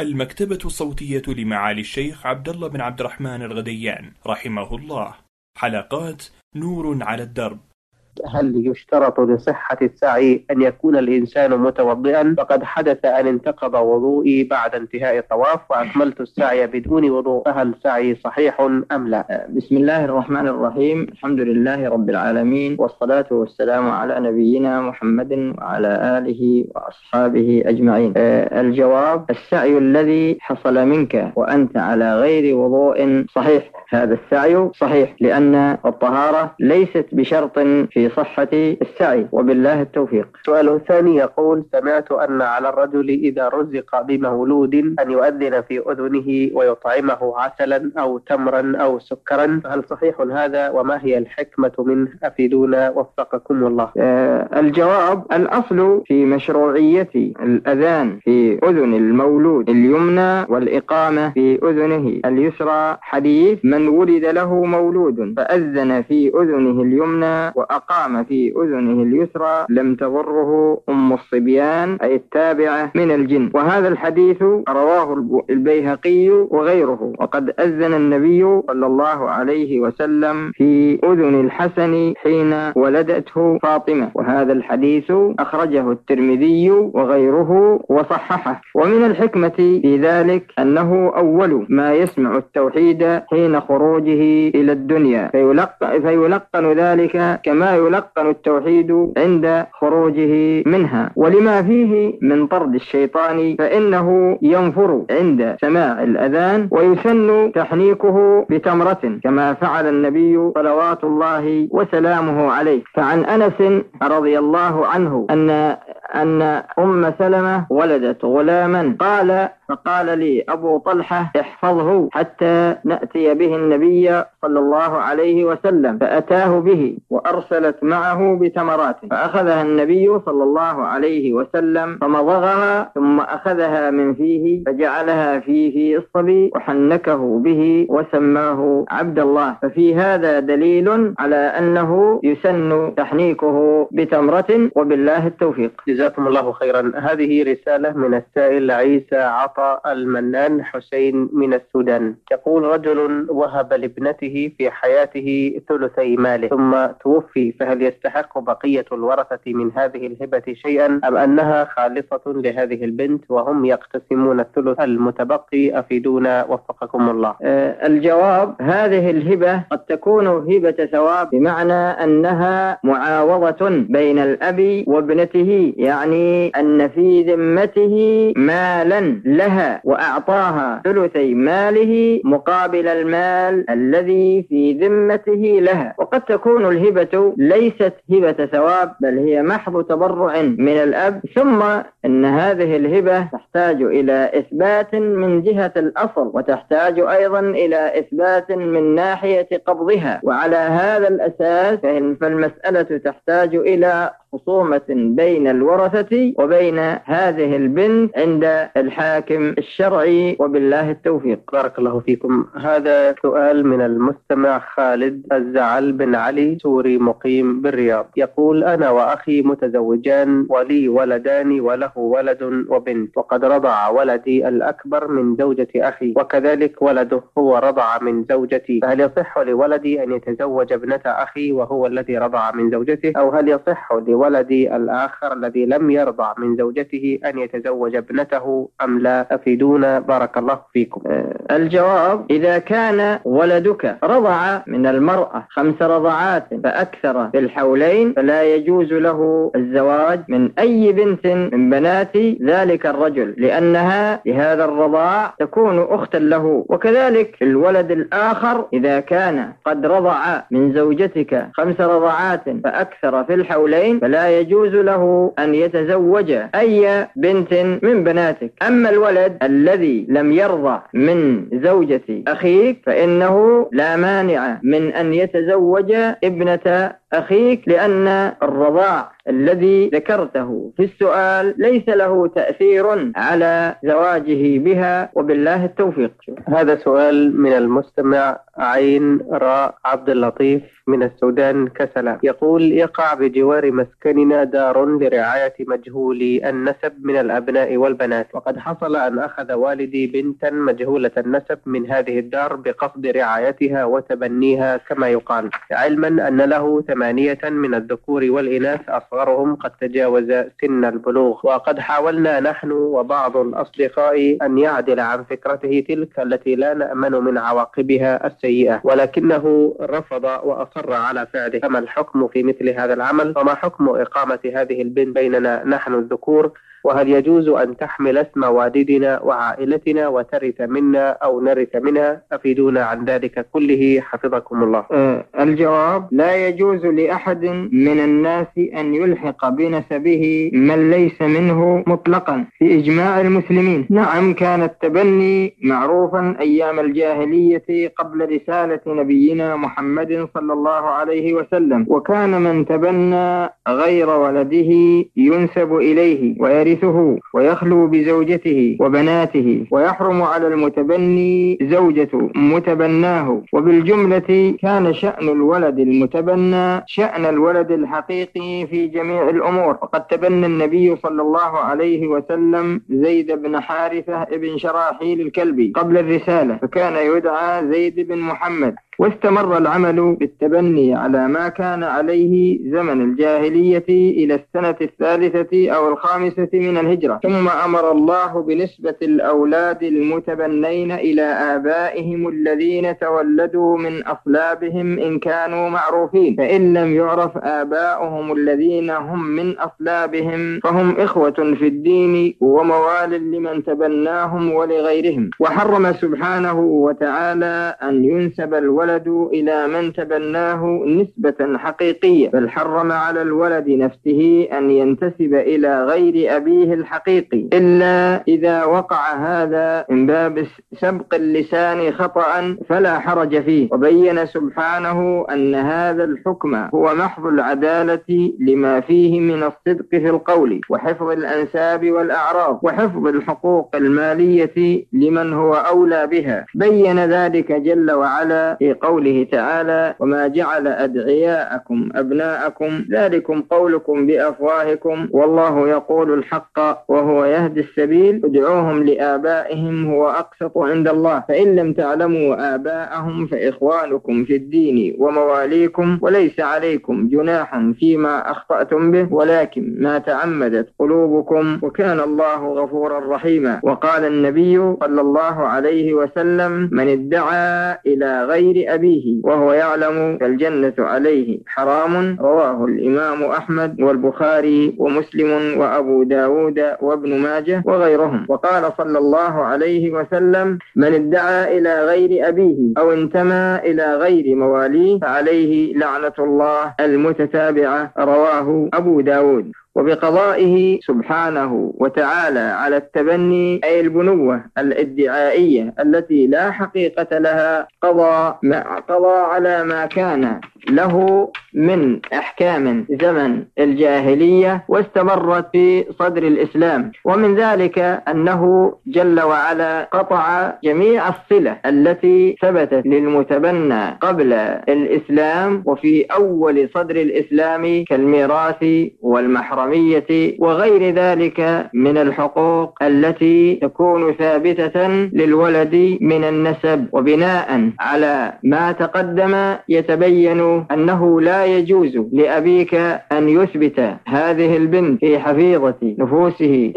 المكتبة الصوتية لمعالي الشيخ عبد الله بن عبد الرحمن الغديان رحمه الله. حلقات نور على الدرب. هل يشترط لصحة السعي أن يكون الإنسان متوضئا؟ فقد حدث أن انتقض وضوئي بعد انتهاء الطواف وأكملت السعي بدون وضوء. فهل سعي صحيح أم لا؟ بسم الله الرحمن الرحيم. الحمد لله رب العالمين والصلاة والسلام على نبينا محمد وعلى آله وأصحابه أجمعين. آه، الجواب السعي الذي حصل منك وأنت على غير وضوء صحيح. هذا السعي صحيح لأن الطهارة ليست بشرط في صحة السعي وبالله التوفيق. سؤال ثاني يقول سمعت أن على الرجل إذا رزق بمولود أن يؤذن في أذنه ويطعمه عسلا أو تمرا أو سكرا؟ هل صحيح هذا؟ وما هي الحكمة منه؟ أفيدونا وفقكم الله. آه الجواب الأصل في مشروعية الأذان في أذن المولود اليمنى والإقامة في أذنه. اليسرى حديث من ولد له مولود فأذن في أذنه اليمنى وأقام في أذنه اليسرى لم تضره أم الصبيان أي التابعة من الجن. وهذا الحديث رواه البيهقي وغيره. وقد أذن النبي صلى الله عليه وسلم في أذن الحسن حين ولدته فاطمة. وهذا الحديث أخرجه الترمذي وغيره وصححه. ومن الحكمة في ذلك أنه أول ما يسمع التوحيد حين خروجه إلى الدنيا. فيلقن ذلك كما يلقن التوحيد عند خروجه منها. ولما فيه من طرد الشيطان فإنه ينفر عند سماع الأذان ويسن تحنيكه بتمرة كما فعل النبي صلوات الله وسلامه عليه. فعن أنس رضي الله عنه أن أن أم سلمة ولدت غلاما. قال فقال لي أبو طلحة احفظه حتى نأتي به النبي صلى الله عليه وسلم فأتاه به وأرسلت معه بتمرات فأخذها النبي صلى الله عليه وسلم فمضغها ثم أخذها من فيه فجعلها في في الصبي وحنكه به وسماه عبد الله. ففي هذا دليل على أنه يسن تحنيكه بتمرة وبالله التوفيق. جزاكم الله خيرا. هذه رسالة من السائل عيسى عطا المنان حسين من السودان. يقول رجل وهب لابنته في حياته ثلثي ماله ثم توفي فهل يستحق بقية الورثة من هذه الهبة شيئا أم أنها خالصة لهذه البنت وهم يقتسمون الثلث المتبقي؟ أفيدونا وفقكم الله. أه الجواب هذه الهبة قد تكون هبة ثواب بمعنى أنها معاوضة بين الأب وابنته يعني أن في ذمته مالا لها وأعطاها ثلثي ماله مقابل المال الذي في ذمته لها. وقد تكون الهبة ليست هبة ثواب بل هي محض تبرع من الأب. ثم أن هذه الهبة تحتاج إلى إثبات من جهة الأصل وتحتاج أيضا إلى إثبات من ناحية قبضها. وعلى هذا الأساس فالمسألة تحتاج إلى خصومة بين الورثة وبين هذه البنت عند الحاكم الشرعي وبالله التوفيق. بارك الله فيكم. هذا سؤال من المستمع خالد الزعل بن علي سوري مقيم بالرياض. يقول أنا وأخي متزوجان ولي ولدان وله ولد وبنت وقد رضع ولدي الأكبر من زوجة أخي وكذلك ولده هو رضع من زوجتي. فهل يصح لولدي أن يتزوج ابنة أخي وهو الذي رضع من زوجته؟ أو هل يصح لولدي الآخر الذي لم يرضع من زوجته أن يتزوج ابنته أم لا أفيدونا؟ بارك الله فيكم. الجواب إذا كان ولدك رضع من المرأة خمس رضعات فأكثر في الحولين فلا يجوز له الزواج من أي بنت من بنات ذلك الرجل لأنها لهذا الرضاع تكون أختا له. وكذلك الولد الآخر إذا كان قد رضع من زوجتك خمس رضعات فأكثر في الحولين فلا يجوز له أن يتزوج أي بنت من بناتك. أما الولد الذي لم يرضع من زوجة أخيك فإنه لا مانع من أن يتزوج ابنة أخيك لأن الرضاع الذي ذكرته في السؤال ليس له تأثير على زواجه بها وبالله التوفيق. هذا سؤال من المستمع عين راء عبد اللطيف من السودان كسلا يقول يقع بجوار مسكننا دار لرعاية مجهولي النسب من الأبناء والبنات. وقد حصل أن أخذ والدي بنتا مجهولة النسب من هذه الدار بقصد رعايتها وتبنيها كما يقال. علما أن له ثمانية من الذكور والإناث أصغرهم قد تجاوز سن البلوغ. وقد حاولنا نحن وبعض الأصدقاء أن يعدل عن فكرته تلك التي لا نأمن من عواقبها السيئة ولكنه رفض وأصر على فعله. فما الحكم في مثل هذا العمل؟ وما حكم إقامة هذه البنت؟ بيننا نحن الذكور وهل يجوز أن تحمل اسم والدنا وعائلتنا وترث منا أو نرث منها؟ أفيدونا عن ذلك كله. حفظكم الله. أه الجواب لا يجوز لأحد من الناس أن يلحق بنسبه من ليس منه مطلقا. في إجماع المسلمين. نعم كان التبني معروفا أيام الجاهلية قبل رسالة نبينا محمد صلى الله عليه وسلم. وكان من تبنى غير ولده ينسب إليه ويرث يرثه ويخلو بزوجته وبناته ويحرم على المتبني زوجة متبناه. وبالجملة كان شأن الولد المتبنى شأن الولد الحقيقي في جميع الأمور. وقد تبنى النبي صلى الله عليه وسلم زيد بن حارثة بن شراحيل الكلبي قبل الرسالة فكان يدعى زيد بن محمد. واستمر العمل بالتبني على ما كان عليه زمن الجاهلية إلى السنة الثالثة أو الخامسة من الهجرة. ثم أمر الله بنسبة الأولاد المتبنين إلى آبائهم الذين تولدوا من أصلابهم إن كانوا معروفين. فإن لم يعرف آباؤهم الذين هم من أصلابهم فهم إخوة في الدين وموال لمن تبناهم ولغيرهم. وحرم سبحانه وتعالى أن ينسب الولد الولد إلى من تبناه نسبة حقيقية بل حرم على الولد نفسه أن ينتسب إلى غير أبيه الحقيقي. إلا إذا وقع هذا من باب سبق اللسان خطأ فلا حرج فيه. وبين سبحانه أن هذا الحكم هو محض العدالة لما فيه من الصدق في القول وحفظ الأنساب والأعراض وحفظ الحقوق المالية لمن هو أولى بها. بين ذلك جل وعلا في قوله تعالى وما جعل أدعياءكم أبناءكم ذلكم قولكم بأفواهكم والله يقول الحق وهو يهدي السبيل ادعوهم لآبائهم هو أقسط عند الله فإن لم تعلموا آباءهم فإخوانكم في الدين ومواليكم وليس عليكم جناح فيما أخطأتم به ولكن ما تعمدت قلوبكم وكان الله غفورا رحيما وقال النبي صلى الله عليه وسلم من ادعى إلى غير أبيه وهو يعلم فالجنة عليه. حرام. رواه الإمام أحمد والبخاري ومسلم وأبو داود وابن ماجه وغيرهم. وقال صلى الله عليه وسلم من ادعى إلى غير أبيه أو انتمى إلى غير مواليه فعليه لعنة الله المتتابعة. رواه أبو داود. وبقضائه سبحانه وتعالى على التبني أي البنوة الإدعائية التي لا حقيقة لها قضى قضى على ما كان له من أحكام زمن الجاهلية واستمرت في صدر الإسلام. ومن ذلك أنه جل وعلا قطع جميع الصلة التي ثبتت للمتبنى قبل الإسلام وفي أول صدر الإسلام كالميراث والمحرمية وغير ذلك من الحقوق التي تكون ثابتة للولد من النسب. وبناء على ما تقدم يتبين أنه لا يجوز لأبيك أن يثبت هذه البنت في حفيظة نفوسه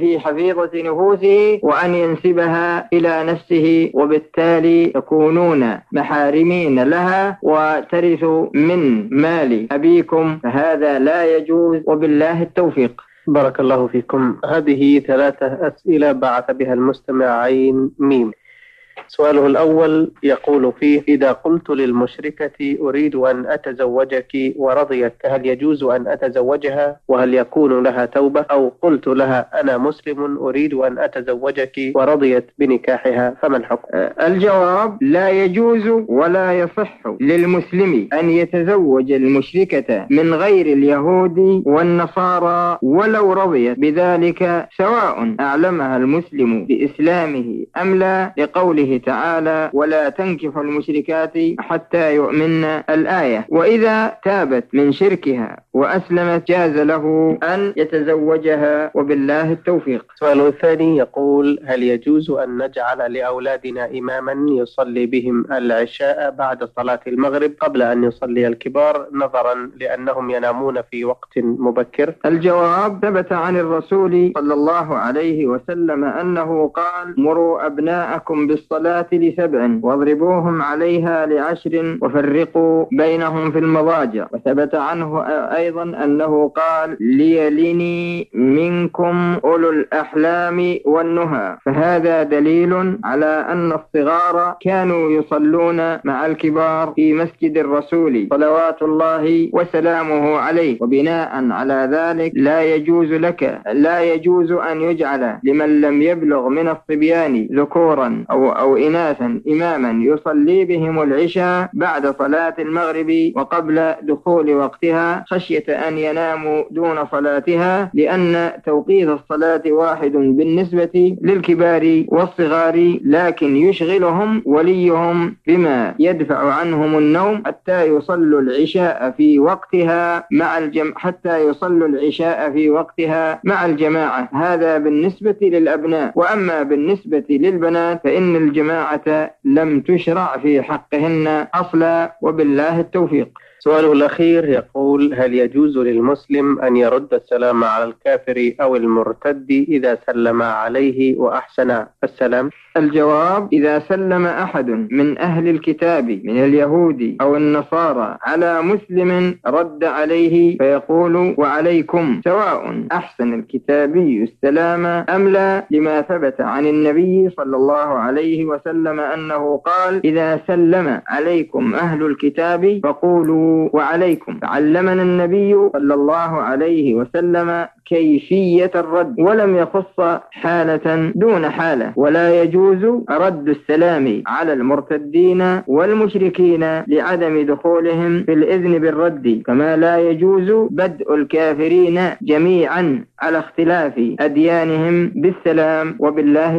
في حفيظة نفوسه وأن ينسبها إلى نفسه وبالتالي تكونون محارمين لها وترث من مال أبيكم فهذا لا يجوز وبالله التوفيق. بارك الله فيكم. هذه ثلاثة أسئلة بعث بها المستمع عين ميم. سؤاله الأول يقول فيه إذا قلت للمشركة أريد أن أتزوجك ورضيت هل يجوز أن أتزوجها؟ وهل يكون لها توبة؟ أو قلت لها أنا مسلم أريد أن أتزوجك ورضيت بنكاحها فما الحكم؟ أه، الجواب لا يجوز ولا يصح للمسلم أن يتزوج المشركة من غير اليهود والنصارى ولو رضيت. بذلك سواء أعلمها المسلم بإسلامه أم لا لقوله تعالى ولا تنكح المشركات حتى يؤمن الآية. وإذا تابت من شركها وأسلمت جاز له أن يتزوجها وبالله التوفيق. السؤال الثاني يقول هل يجوز أن نجعل لأولادنا إماما يصلي بهم العشاء بعد صلاة المغرب قبل أن يصلي الكبار نظرا لأنهم ينامون في وقت مبكر؟ الجواب ثبت عن الرسول صلى الله عليه وسلم أنه قال مروا أبناءكم بالصلاة لسبع واضربوهم عليها لعشر وفرقوا بينهم في المضاجع. وثبت عنه أيضا أنه قال ليلني منكم أولو الأحلام والنهى. فهذا دليل على أن الصغار كانوا يصلون مع الكبار في مسجد الرسول صلوات الله وسلامه عليه. وبناء على ذلك لا يجوز لك لا يجوز أن يجعل لمن لم يبلغ من الصبيان ذكورا أو, أو إناثا إماما يصلي بهم العشاء بعد صلاة المغرب وقبل دخول وقتها خشية أن يناموا دون صلاتها لأن توقيت الصلاة واحد بالنسبة للكبار والصغار لكن يشغلهم وليهم بما يدفع عنهم النوم حتى يصلوا العشاء في وقتها مع الجم حتى يصلوا العشاء في وقتها مع الجماعة. هذا بالنسبة للأبناء. وأما بالنسبة للبنات فإن الجماعة لم تشرع في حقهن أصلا وبالله التوفيق. سؤاله الأخير يقول هل يجوز للمسلم أن يرد السلام على الكافر أو المرتد إذا سلم عليه وأحسن السلام؟ الجواب إذا سلم أحد من أهل الكتاب من اليهود أو النصارى على مسلم رد عليه فيقول وعليكم سواء أحسن الكتابي السلام أم لا لما ثبت عن النبي صلى الله عليه وسلم أنه قال إذا سلم عليكم أهل الكتاب فقولوا وعليكم. علمنا النبي صلى الله عليه وسلم كيفية الرد ولم يخص حالة دون حالة ولا يجوز رد السلام على المرتدين والمشركين لعدم دخولهم في الإذن بالرد كما لا يجوز بدء الكافرين جميعا على اختلاف أديانهم بالسلام وبالله